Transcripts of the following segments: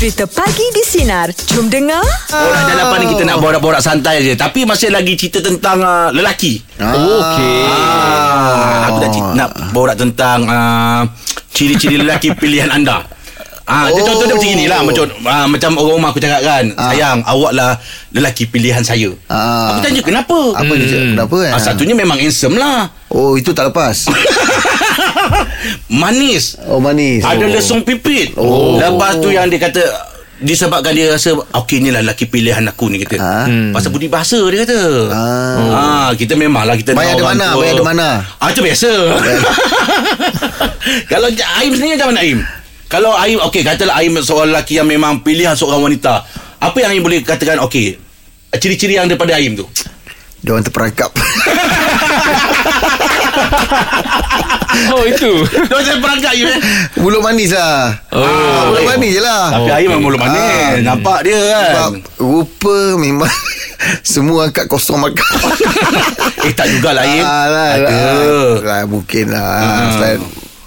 Cerita Pagi di Sinar. Jom dengar. Borak jalapan ni kita nak borak-borak santai je Tapi masih lagi cerita tentang uh, lelaki Okey. ah, Aku nak, cerita, nak borak tentang uh, Ciri-ciri lelaki pilihan anda Ah, dia contoh dia macam inilah macam ah, macam orang rumah aku cakap kan. Sayang, awak lah lelaki pilihan saya. Ah. Aku tanya kenapa? Apa dia cakap? Kenapa kan? Ah, satunya memang handsome lah. Oh itu tak lepas Manis. Oh manis Ada oh. lesung pipit. Oh. Lepas tu yang dia kata disebabkan dia rasa okey ni lah lelaki pilihan aku ni kata. Ah. Hmm. Pasal budi bahasa dia kata. Ah. Ah, kita memanglah kita Bayar di mana? tua. Bayar di mana? Ah, itu biasa. Kalau Aim sendiri macam mana Aim? Kalau Aim okey katalah Aim seorang lelaki yang memang pilihan seorang wanita. Apa yang Aim boleh katakan okey ciri-ciri yang daripada Aim tu? Dia orang terperangkap Oh itu. Dia macam perangkat you eh. Mulut manis lah Oh. ah, Mulut manis je lah Tapi Aim memang mulut manis. Ah. Nampak dia Sebab kan. rupa memang Semua angkat kosong makan Eh tak jugalah Aim. Ah, lah, Ada. lah, lah, Mungkin lah Hmm. Selain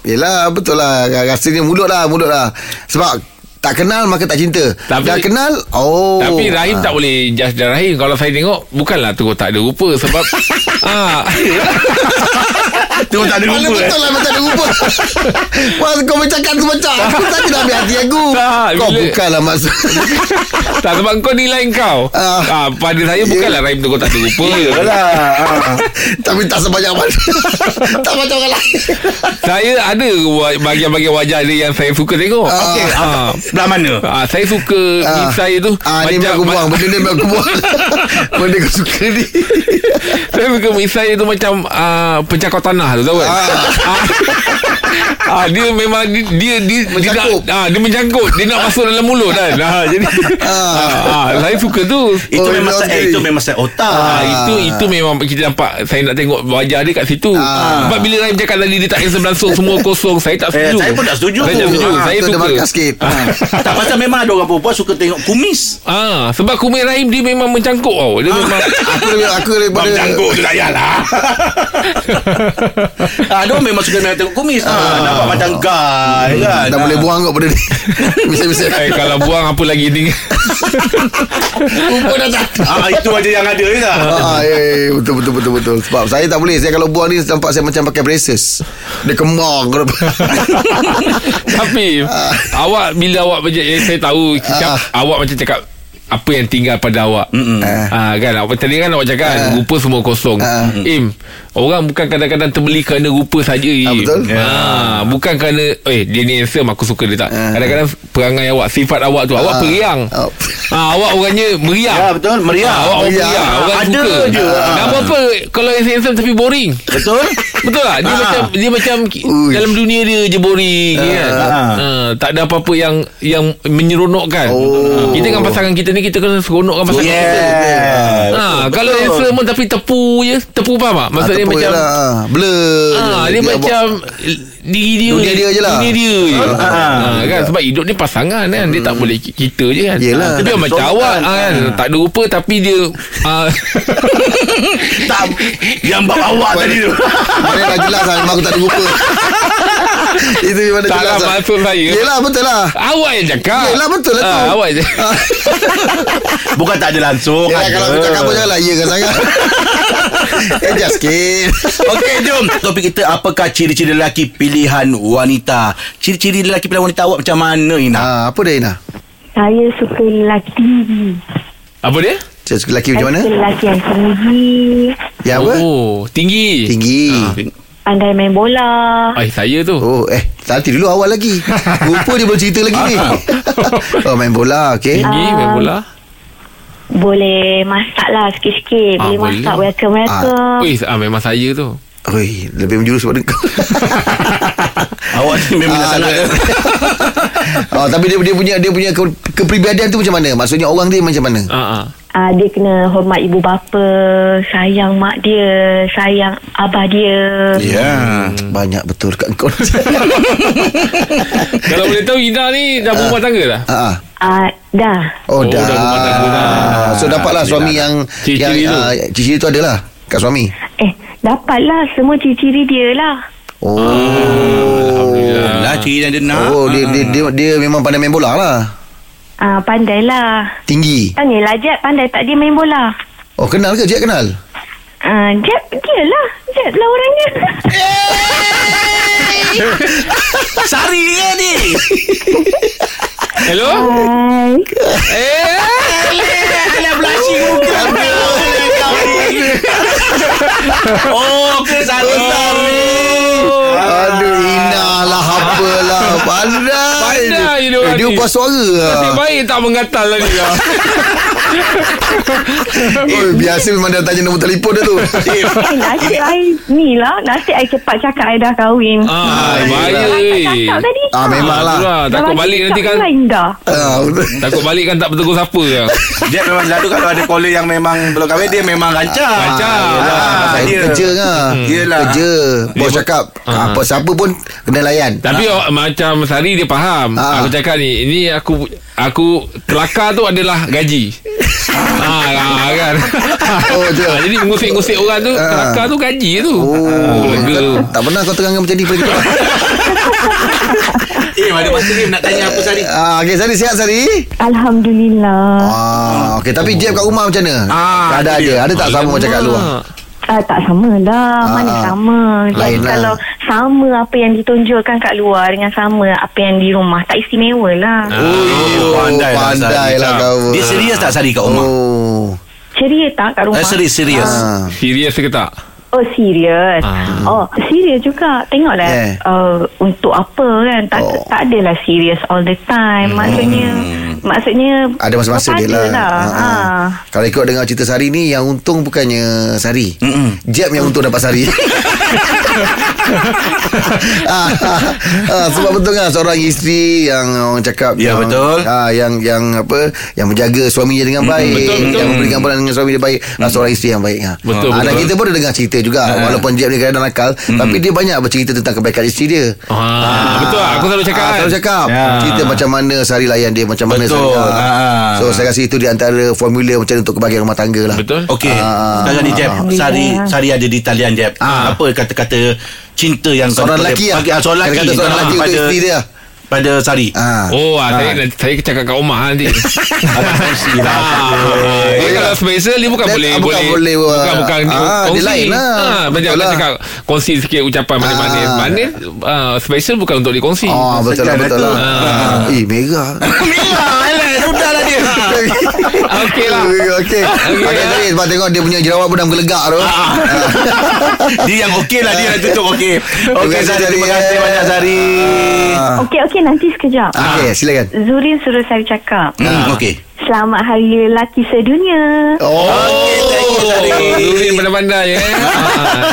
Yelah betul lah. Rasanya mulut lah Mulut lah. Sebab tak kenal maka tak cinta. Tapi- Dah kenal Oh. Tapi Rahim tak boleh judge dan Rahim. Kalau saya tengok Bukanlah tu tak ada rupa Sebab ah, Tu tak ada rupa eh. betul lah Macam ada rupa Wah kau bercakap tu macam Aku tadi dah ambil hati aku Tak, Kau bila- bukanlah maksud Tak sebab kau nilai kau Ah. ah, Pada saya bukanlah Rahim tu kau tak ada rupa Yalah. Ah. Tapi tak sebanyak mana Tak macam orang lain Saya ada wa- bahagian-bahagian wajah dia Yang saya suka tengok Ah. Okey, ah. Belah mana? Ah, saya suka Ah. misai tu Ah, ni biar aku buang Benda ni biar aku buang Benda kau suka ni Saya suka misai tu macam uh, pencakar tanah tu tahu kan? Ah. ah, dia memang dia dia dia, dia nak ah, dia mencangkup dia nak masuk dalam mulut kan. Ah, jadi Ah. ah. ah, saya suka tu. Itu Oh, memang saya, itu memang saya otak. Ah, itu itu memang kita nampak saya nak tengok wajah dia kat situ. Ah. Sebab bila Rahim cakap tadi dia tak handsome langsung semua kosong, saya tak Eh, setuju. saya pun tak setuju. Saya tak setuju. Ah, saya suka. markah sikit Ah. tak pasal memang ada orang perempuan suka tengok kumis. Ah, sebab kumis Rahim dia memang mencangkup tau. Dia memang Aku lebih Aku daripada Bang jangkuk tu tak payahlah. Ah, ada orang memang suka memang tengok kumis. Ah, nampak macam guy kan. Dah boleh buang kot benda ni Bisa-bisa eh, kalau buang apa lagi ni? Rupa dah tak Ah, itu aja yang ada je tak? Ah, ya, ya, ya, betul betul betul betul. Sebab saya tak boleh. Saya kalau buang ni nampak saya macam pakai braces. Dia kembang. Tapi awak bila awak eh, saya tahu cakap, awak macam cakap apa yang tinggal pada awak. Ah. Ha, kan awak tadi kan awak cakap kan, rupa semua kosong. Ah. Im, orang bukan kadang-kadang terbeli kerana rupa saja. Im. Ah, betul. Ha, bukan kerana eh dia ni handsome aku suka dia tak. Ah. Kadang-kadang perangai awak, sifat awak tu awak Ah. periang. Ha, awak orangnya meriah. Ya, betul. Meriah. Ha, awak orang Meriah. meriah. Orang Ada suka. je. Tak apa-apa kalau handsome tapi boring. Betul? Betul tak? Dia Ah. macam dia macam ki- Ui. dalam dunia dia je boring kan. ah. Ah, tak ada apa-apa yang yang menyeronokkan. Oh. Kita kan pasangan kita ni kita kena seronokkan pasangan Yeah. kita. Ha, kalau handsome pun tapi tepu je. Tepu faham tak? Maksudnya Ah, macam lah. Blur. Ah, dia, je. macam diri dia Dunia dia je lah. Dunia dia je. Ah. Ah, kan sebab hidup ni pasangan kan. Dia tak boleh ki- kita je kan. Yelah. Tapi Dia macam nak awak ah, kan tak ada rupa tapi dia ah, tak. Yang bab awak tadi tu. Mana dah jelas lah Memang aku tak ada rupa Itu mana tak jelas lah lah maksud saya. Yelah betul lah Awak yang cakap. Yelah betul lah tu awak je. Bukan tak ada langsung. Yelah kalau aku cakap apa Janganlah iya kan sangat Ejas sikit Okey, jom. Topik kita apakah ciri-ciri lelaki pilihan wanita? Ciri-ciri lelaki pilihan wanita awak macam mana Ina? ah, Apa dia Ina? Saya suka lelaki tinggi. Apa dia? Saya suka lelaki macam Saya mana? suka lelaki yang tinggi. Ya apa? Oh, tinggi. Tinggi Pandai main bola. Ai saya tu. Oh eh Nanti dulu awal lagi Rupa dia belum cerita lagi ni Oh main bola Okay Tinggi main bola. Boleh masak lah sikit-sikit. Ah, boleh, boleh. masak welcome-welcome. Wih, ah, memang saya tu. Oi, lebih menjurus pada kau. Awak ni memang Ah, sangat. nak- oh, tapi dia dia punya dia punya ke, kepribadian tu macam mana? Maksudnya orang dia macam mana? Ah, ah. Ah, dia kena hormat ibu bapa, sayang mak dia, sayang abah dia. Ya. Banyak betul kat kau. Kalau boleh tahu Ida ni dah berumah tangga dah? Ah, ah. Ah, dah. Oh, Oh, dah. dah rumah tangga dah. So dapatlah suami yang Ciri-ciri yang tu. ah, ciri-ciri tu adalah kat suami. Eh, dapatlah semua ciri-ciri dia lah. Oh. Alhamdulillah. Lah ciri yang dia nak. Oh, dia, dia dia dia memang pandai main bola lah. Ah, pandailah. Tinggi Tanyalah Jeb pandai tak dia main bola? Oh kenal ke Jeb kenal Ah, Jeb, dia lah. Jeb lah orangnya. Sari ke ni? Hello? Hai. Eh? Alah blushing muka. Oh, ke Sari. Aduh Ina lah Apalah Pandai Pandai dia orang Dia ni. ubah suara Nasib lah baik tak menggatal tadi lah. Oh, Biasa memang dia tanya nombor telefon dia tu Eh, nasib I ni lah. Nasib I cepat cakap I dah kahwin. Ah, bahaya. I eh. tak cakap tadi. Ah, memang lah. itulah. dah Takut bagi balik nanti kan. Dah. Ah. Takut balik kan tak bertegur siapa kan. Dia memang selalu kalau ada caller yang memang belum kahwin dia memang rancang. Rancang. Yelah, Ah, Saya dia. kerja kan Yelah. Kerja Bos cakap Ah. Apa siapa pun Kena layan Tapi macam Sari dia faham. Ah. Aku cakap ni, ini aku aku kelakar tu adalah gaji. Ah, ah, kan. Oh. Ah, jadi mengusik-ngusik orang tu, Ah. kelakar tu gaji tu. Oh, lega. tak, tak pernah kau terangkan macam ni pada kita. Eh, ada masa ni nak tanya apa Sari? ah, okay, Sari sihat Sari? Alhamdulillah. Ah, okay, tapi Jeb kat rumah macam mana? Ah, ada. dia. Ada tak sama macam kat luar? Ah, tak sama lah. Mana Ah, sama. Jadi lah. kalau sama apa yang ditonjolkan kat luar dengan sama apa yang di rumah, tak istimewa lah. Oh, pandai lah, pandai lah kau. Dia serius tak Sari kat rumah? Oh. Ceria tak kat rumah? Eh, serius, serius. Ah. Serius ke tak? Oh serius. Ah. Oh serius juga. Tengoklah Eh. uh, untuk apa kan? Tak Oh. tak adalah serius all the time. Maksudnya maksudnya Ada masa-masa dia lah. berpada Ha, ha. Kalau ikut dengar cerita Sari ni Yang untung bukannya Sari Mm-mm. Jeb yang untung dapat Sari ah, ah, ah, Sebab betul kan Seorang isteri Yang orang cakap Ya, yang, betul. ah, Yang yang apa Yang menjaga suaminya dengan baik betul, betul. Yang memberikan peran dengan suami dia baik ah, Seorang isteri yang baik ah. Betul, ah, Dan betul. kita pun dah dengar cerita juga Walaupun Jeb ni kadang nakal Tapi dia banyak bercerita Tentang kebaikan isteri dia Ah, betul lah. Aku selalu cakap Ah, kan. Selalu cakap Ya. Cerita macam mana Sari layan dia Macam mana Betul. Ah. So saya rasa itu di antara Formula macam untuk kebahagiaan rumah tangga lah Betul. Okey, Ah. sekarang ni Jeb. Sari Sari ada di talian Jeb. Ah. Apa kata-kata cinta yang Seorang lelaki lah bagi- ah, seorang lelaki. Seorang lelaki untuk isteri dia pada Sari. Ah. Oh, ah, saya saya cakap kat rumah nanti. Ah, Dia kalau special dia bukan boleh bukan boleh, bukan bukan ah, dia kongsi. lain lah. Ah, macam lah. cakap kongsi sikit ucapan manis-manis. Manis ah, special bukan untuk dikongsi. Oh betul lah betul tu. lah Ah. Eh merah Alah, sudahlah dia. Okey lah. Okey Okey tadi sebab tengok dia punya jerawat pun dah menggelegak tu Dia yang okey lah dia yang tutup okey. Okey Sari, terima kasih banyak Sari. Ah. Okey okey nanti sekejap. Okey silakan Zurin suruh saya cakap. Hmm, okey. Selamat Hari Lelaki Sedunia. Oh Okey, thank you Sari. Nurin pandai-pandai eh.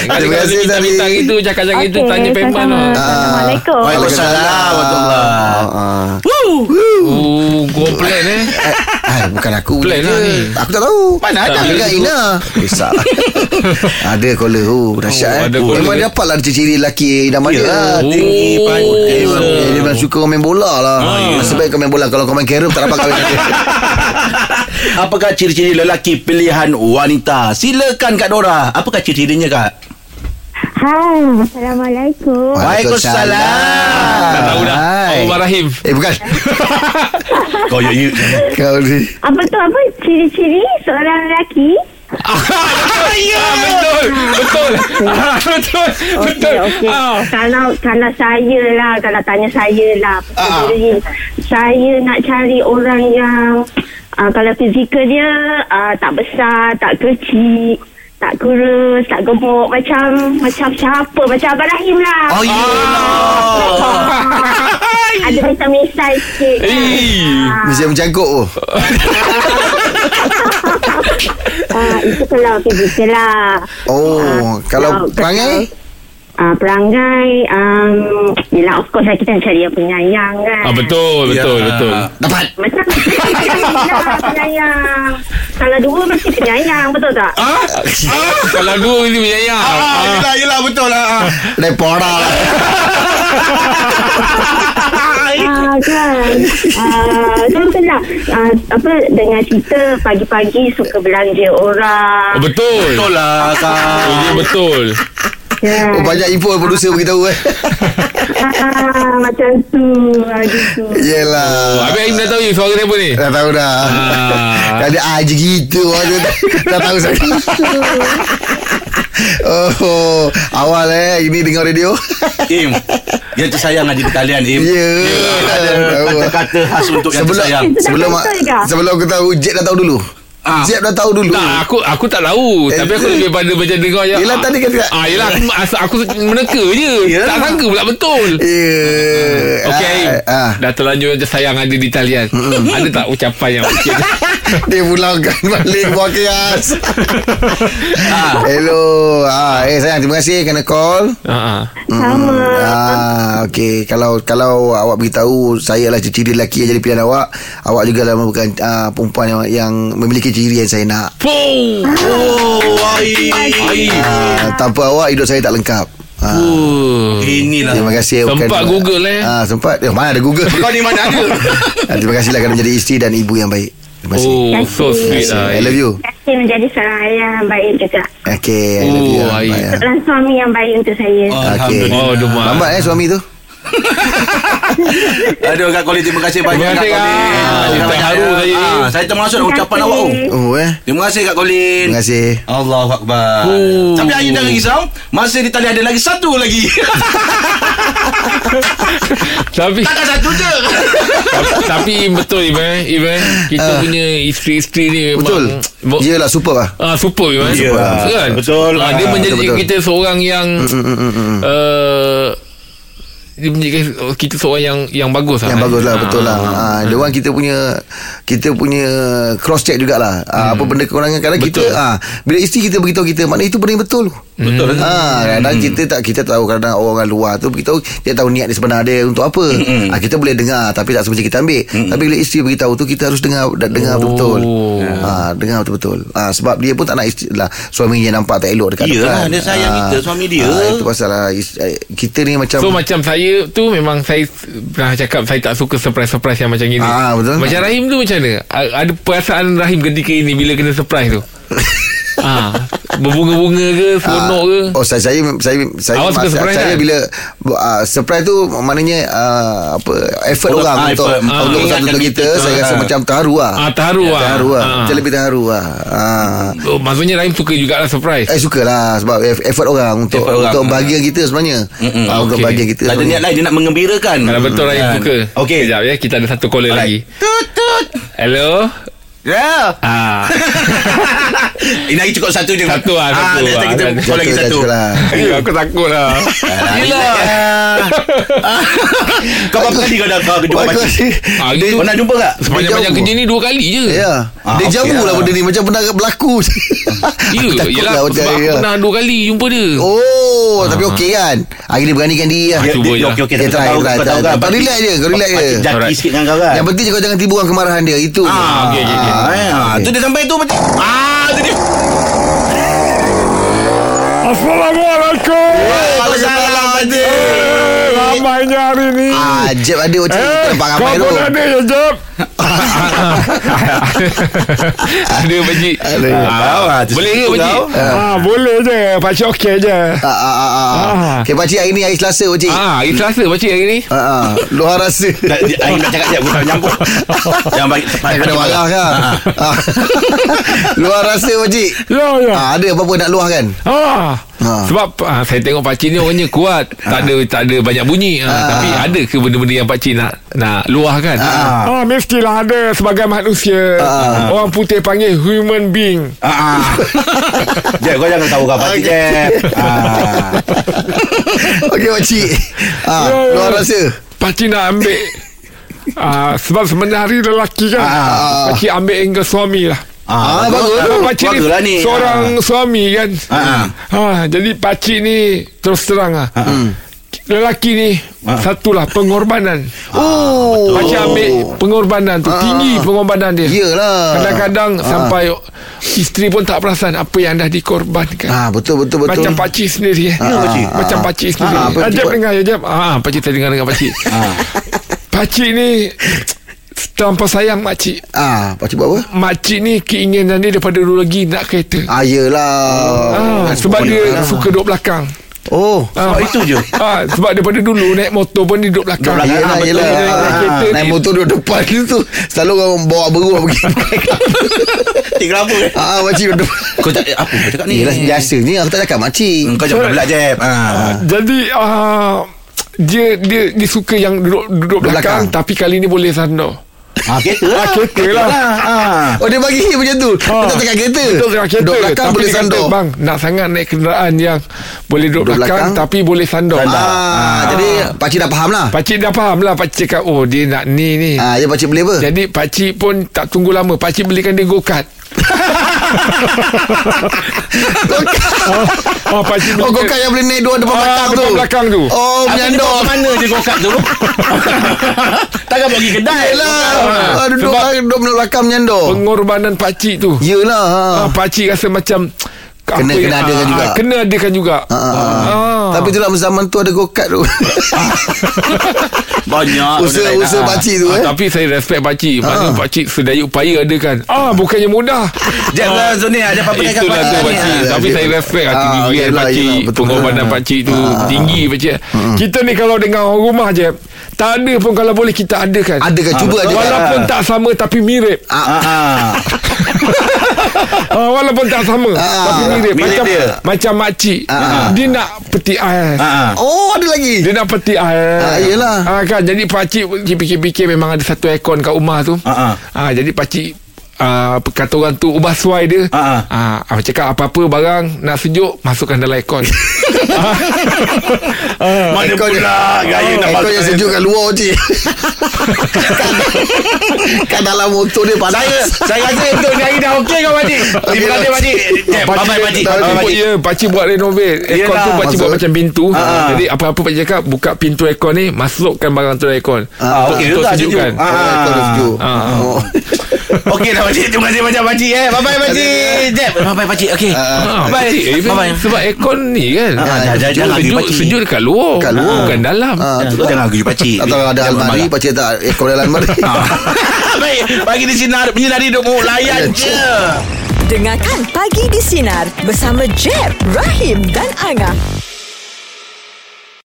Ah, Terima kasih, Sari. Bintang itu cakap-cakap itu tanya tu. Assalamualaikum. Waalaikumsalam warahmatullahi. Ah, ah. Oh, go plan eh. Ah, bukan aku Plan lah ni. Aku tak tahu Mana ada? Aku dengan Ina Kisah Ada caller Oh dahsyat Oh, eh ada caller. Memang dapat lah ciri-ciri lelaki Idaman dia Ya, Oh. tinggi pandai. Dia memang, dia memang suka main bola lah Nasib baik kau main bola Kalau kau main carom Tak dapat kahwin nanti Apakah ciri-ciri lelaki pilihan wanita? Silakan Kak Dora. Apakah ciri-cirinya Kak? Hai, Assalamualaikum. Waalaikumsalam. Tak tahu dah. Hai. Rahim. Eh bukan Kau ya you. Kau ni Apa tu apa ciri-ciri seorang lelaki? Ah, betul. Betul. Ah, betul. Betul. Ah. Kalau kalau saya lah, kalau tanya saya lah, Ah. saya nak cari orang yang uh, kalau fizikal dia uh, tak besar, tak kecil, tak kurus, tak gemuk macam macam siapa? Macam Abang Rahim lah. Oh ya. Ah, ada vitamin size sikit. Eh. Mesti mencangkuk oh. Ah, itu kalau fizikal lah. Oh Kalau perangai Ah, perangai um, Yelah of course lah Kita nak cari yang penyayang kan Ah, betul, betul, Ya. betul. Dapat Macam penyayang Kalau dua mesti penyayang Betul tak? Ah, ah, kalau dua ini menyayang. Ah, Ah, yelah, yelah betul lah. Ah. Lepora lah Ah, kan ah, Betul lah ah, Apa Dengan cerita Pagi-pagi Suka belanja orang betul. Betul lah dia betul. Kan? Oh banyak info producer beritahu eh ah, macam tu. Ah, gitu. Yelah Oh, Habis Aim dah tahu ni suara siapa ni? Dah tahu dah Ah. Kan dia aja gitu orang dah, dah tahu saya Oh Awal eh Ini dengar radio Im Dia tersayang ada di talian Im Ya Ada Tahu. kata-kata khas untuk yang Sebelum tersayang Itu dah Sebelum? Sebelum aku tahu Jeb dah tahu dulu Ah. Jeb dah tahu dulu Tak, aku aku tak tahu. Eh, Tapi aku lebih pada macam dengar je. Yelah, tadi kan- Ah, yelah aku asal aku meneka je. Yelah. Tak sangka pula betul. Ya Okey, Aim. ah, ah. Dah terlanjur macam sayang ada di talian. Ada tak ucapan yang okey? Dia pulangkan balik Buat kias Hello ah, Eh sayang terima kasih Kena call Ha ah. Sama. Ah, okey. Kalau kalau awak beritahu saya lah ciri lelaki yang jadi pilihan awak, awak juga lah merupakan ah, perempuan yang, yang memiliki ciri yang saya nak. Oh Ah, tanpa awak hidup saya tak lengkap. Uh. Inilah terima kasih Sempat Google, eh? Ah, sempat. Eh, mana ada Google? Kau ni mana ada Ah, terima kasihlah kerana menjadi isteri dan ibu yang baik. Terima kasih. Oh, so sweet lah. I love you. Terima kasih menjadi seorang ayah yang baik juga. Okay, I love you. Oh, baik. Baik, ah. Seorang suami yang baik untuk saya. Okay. Alhamdulillah Oh, demam. Lambat eh suami tu. Aduh Kak Colin Terima kasih banyak Terima Kak kasih, Colin Kak. Ah, Kita banyak. haru saya. Ah, Saya termasuk ucapan Terima awak oh. kasih. Oh eh. Terima kasih Kak Colin Terima kasih. Allahu Akbar Oh. Tapi Ain jangan risau Masih di tali ada lagi satu lagi Tapi Takkan satu je tapi betul Iman, Iman kita punya isteri-isteri ni memang Betul. Mo- Yelah super lah. Ah super Iman. Ya, kan? betul. Ah, dia menjadi betul, betul. kita seorang yang uh, dia menjadi kita seorang yang yang bagus Yang lah. bagus lah Ah. Betul lah. Ha, Dia orang kita punya Kita punya Cross check jugalah. Ha, Apa benda kekurangan. Kadang kita Betul. ha, Bila isteri kita beritahu kita Maknanya itu benda yang betul. Betul ha, Kadang kita tak Kita tahu kadang orang luar tu Beritahu Dia tahu niat dia sebenar dia Untuk apa. Ha, Kita boleh dengar Tapi tak semestinya kita ambil. Tapi bila isteri beritahu tu Kita harus dengar Dengar Oh. betul-betul ha, Dengar betul-betul. Ha, Sebab dia pun tak nak isteri, lah, Suaminya nampak tak elok dekat Iyalah, depan. dia sayang kita, suami dia. ha, Itu pasal lah eh, Kita ni macam So macam saya tu memang saya pernah cakap saya tak suka surprise-surprise yang macam gini. Ah, betul. Macam Rahim tu macam mana? Ada perasaan Rahim ketika ini bila kena surprise tu? ah, berbunga-bunga ke, seronok ke? Oh saya saya saya saya, Awak suka saya, surprise saya kan? bila uh, surprise tu maknanya uh, apa effort Orang- orang ah, untuk effort. Ah, untuk mengingatkan satu kita, kita. saya rasa Ah. macam terharu lah. Ah, terharu lah. Terharu lah. Ah. Macam lebih terharu lah. Ah. Oh, maksudnya Rahim suka jugalah surprise. Eh sukalah sebab eff- effort orang untuk Effort orang. untuk bahagia kita sebenarnya. Mm-mm. Ah, untuk Okey. bahagia kita. Tak ada niat lain Dia nak mengembirakan Kalau betul Rahim Kan? suka. Okey Sekejap ya, kita ada satu caller lagi. Tut tut Hello? Ya Ah. Ini lagi cukup satu je Satu lah, ah, satu Nanti lah. kita Satu call lagi satu lah. Eh, aku takut lah. Yelah Kau berapa kali kau dah kau jumpa pakcik Ah, Kau itu nak jumpa tak? sepanjang-panjang jauh. kerja ni dua kali je. Ya. Ah, dia jamu lah. lah benda ni macam pernah berlaku. Ya, Aku takut yelah, lah sebab aku ya. pernah dua kali jumpa dia. Oh, tapi okey kan? Hari ni beranikan diri lah. Ah, cuba je. Okey okey Dia Kau try, tahu kan Kau relax je, kau relax je. Jaki sikit dengan kau kan Yang penting kau jangan timbulkan kemarahan dia. Itu. Ah, okey, okey, okey. Ah, eh, ah, tu dia sampai tu macam ah tu dia. Assalamualaikum. Waalaikumsalam pakcik. Ramainya hari ni. Ah, Jeb ada macam Eh, kita nampak ramai tu. ya Jeb Ada pakcik. Tahu lah, tu Boleh ke pakcik ah, Boleh je. Pakcik okey je. Ah, ah, ah, ah. Ah. Okay, pakcik hari ni hari Selasa pakcik. Ah. Ah, Hari Selasa pakcik hari ni? Ah, ah. Luar rasa. Ain nak cakap dia Aku tak nyambung Yang baik Ay, kena marah kan ah. Luar rasa pakcik Ya ya. Ah, Ada apa-apa nak luah kan Ah, Ah. Sebab ah, saya tengok pakcik ni orangnya kuat. Tak ada tak ada banyak bunyi. Ah, Tapi ada ke benda-benda yang pakcik nak nak luahkan? Ah, mestilah ada sebagai manusia. Ah. Orang putih panggil human being. Ah, ah. Jeb kau jangan tahu kau Jeb ah. Okey pakcik ah, Ya, ya. Luar rasa Pakcik nak ambil ah, Sebab sebenarnya hari lelaki kan Ah. Pakcik ambil angle suami lah Ah, bagus. Sebab pakcik ni, Baguslah ni. Seorang suami kan Ah. ha, Jadi pakcik ni Terus terang lah Lelaki ni Ah. Satulah pengorbanan Oh Pakcik ambil pengorbanan tu Tinggi pengorbanan dia Yelah Kadang-kadang sampai isteri pun tak perasan apa yang dah dikorbankan. ah, Betul betul betul Macam pakcik sendiri eh. Pakcik. ah, Macam ah. pakcik sendiri. Ah, apa Ah, Jeb tiba- dengar ya Jeb. Ah, pakcik saya dengar dengan pakcik. Ah. pakcik ni terlampau sayang makcik. Ah, Pakcik buat apa? Makcik ni keinginan dia daripada dulu lagi nak kereta. Ah, yelah Ah, sebab dia suka duduk belakang. Oh Ah, Sebab itu je. ah, Sebab daripada dulu Naik motor pun dia duduk belakang Duduk belakang. Yelah, betul. yelah. Naik Ah, kereta Naik ni. motor duduk depan tu Selalu orang bawa beruah pergi Tinggal apa eh? Ah, makcik duduk depan Kau tak apa kau cakap ni? Yelah biasanya Aku tak cakap makcik Kau jangan belak Jeb. Ha. Jadi ah, dia, dia dia suka yang duduk duduk belakang, belakang. tapi kali ni boleh sandar. Ha, kereta lah. Ah, kereta lah. Ha. Oh dia bagi macam tu Ah. Kita cakap kereta Betul cakap kereta Duduk belakang Tapi boleh dia kata, Bang nak sangat naik kenderaan yang Boleh duduk, Duduk belakang, belakang. Tapi boleh sandar Sandar. Ah, Jadi pakcik dah faham lah Pakcik dah faham lah Pakcik cakap Oh dia nak ni ni Ah, Jadi pakcik beli apa? Jadi pakcik pun tak tunggu lama Pakcik belikan dia go-kart oh, pakcik Oh kau kan yang boleh naik dua depan Ah, belakang tu depan belakang tu. Oh bawa ke mana je gokak tu? Takkan pergi kedai. Yelah Ah, ah, Duduk duduk belakang menyandar Pengorbanan pakcik tu Yelah ha. ah. Pakcik rasa macam Kena- kena yang- adakan ah, juga. Kena adakan juga Ah, ah, ah. Ah. Tapi tu dalam zaman tu ada go-kart tu Banyak. Usaha-usaha lah. pakcik tu Ah, eh Tapi saya respect pakcik Mana Ah. pakcik sedaya upaya adakan Ah bukannya mudah Jeb lah Zul ni ada apa-apa cakap Itulah tu ya, Tapi saya respect hati Ah, diri betul. Pengorbanan pakcik tu Tinggi pakcik Kita ni kalau dengan orang rumah je Tak ada pun kalau boleh kita adakan Adakan cuba betul. ada Walaupun tak sama tapi mirip Ha. ah, Walaupun tak sama Ah, Tapi mirip mirip Macam dia. macam makcik Ah. Dia nak peti ais Ha. ha. Oh ada lagi Dia nak peti ais Ah, yelah. ah, kan Jadi pakcik Fikir-fikir memang ada satu aircon kat rumah tu Ah, ah. ah, Jadi pakcik Uh, kata orang tu ubah suai dia Ah, ah. Ah, cakap apa-apa barang nak sejuk masukkan dalam aircon ah. Mana pula gaya nak Ekor yang sejuk kat luar cik Kan dalam motor dia panas Saya saya rasa untuk ni hari dah okey kau pakcik. Terima kasih pakcik. Bye-bye pakcik. dah- Bye-bye, Pakcik, pakcik. ya, pakcik buat renovate Aircon tu pakcik buat macam pintu. Jadi apa-apa pakcik cakap Buka pintu aircon ni Masukkan barang tu dalam aircon Untuk- okey Untuk juga sejukkan dia sejuk Ah. Oh. Okey dah pakcik. Terima kasih banyak pakcik eh. Bye-bye pakcik. Jeb, bye-bye pakcik. Okey. Ah, Bye. pakcik, eh, Bye-bye. Sebab aircon ni kan Ah, jangan- Sejuk, jangan lagi, sejuk, pakcik. sejuk dekat luar Kat luar. Bukan dalam Ah, Jangan- lah. Guju pakcik. Atau ada almari. Pakcik tak Ekor dalam almari Ah. Baik, bagi di sinar menyinari hidupmu layan je. Dengarkan Pagi di Sinar bersama Jeb, Rahim dan Angah.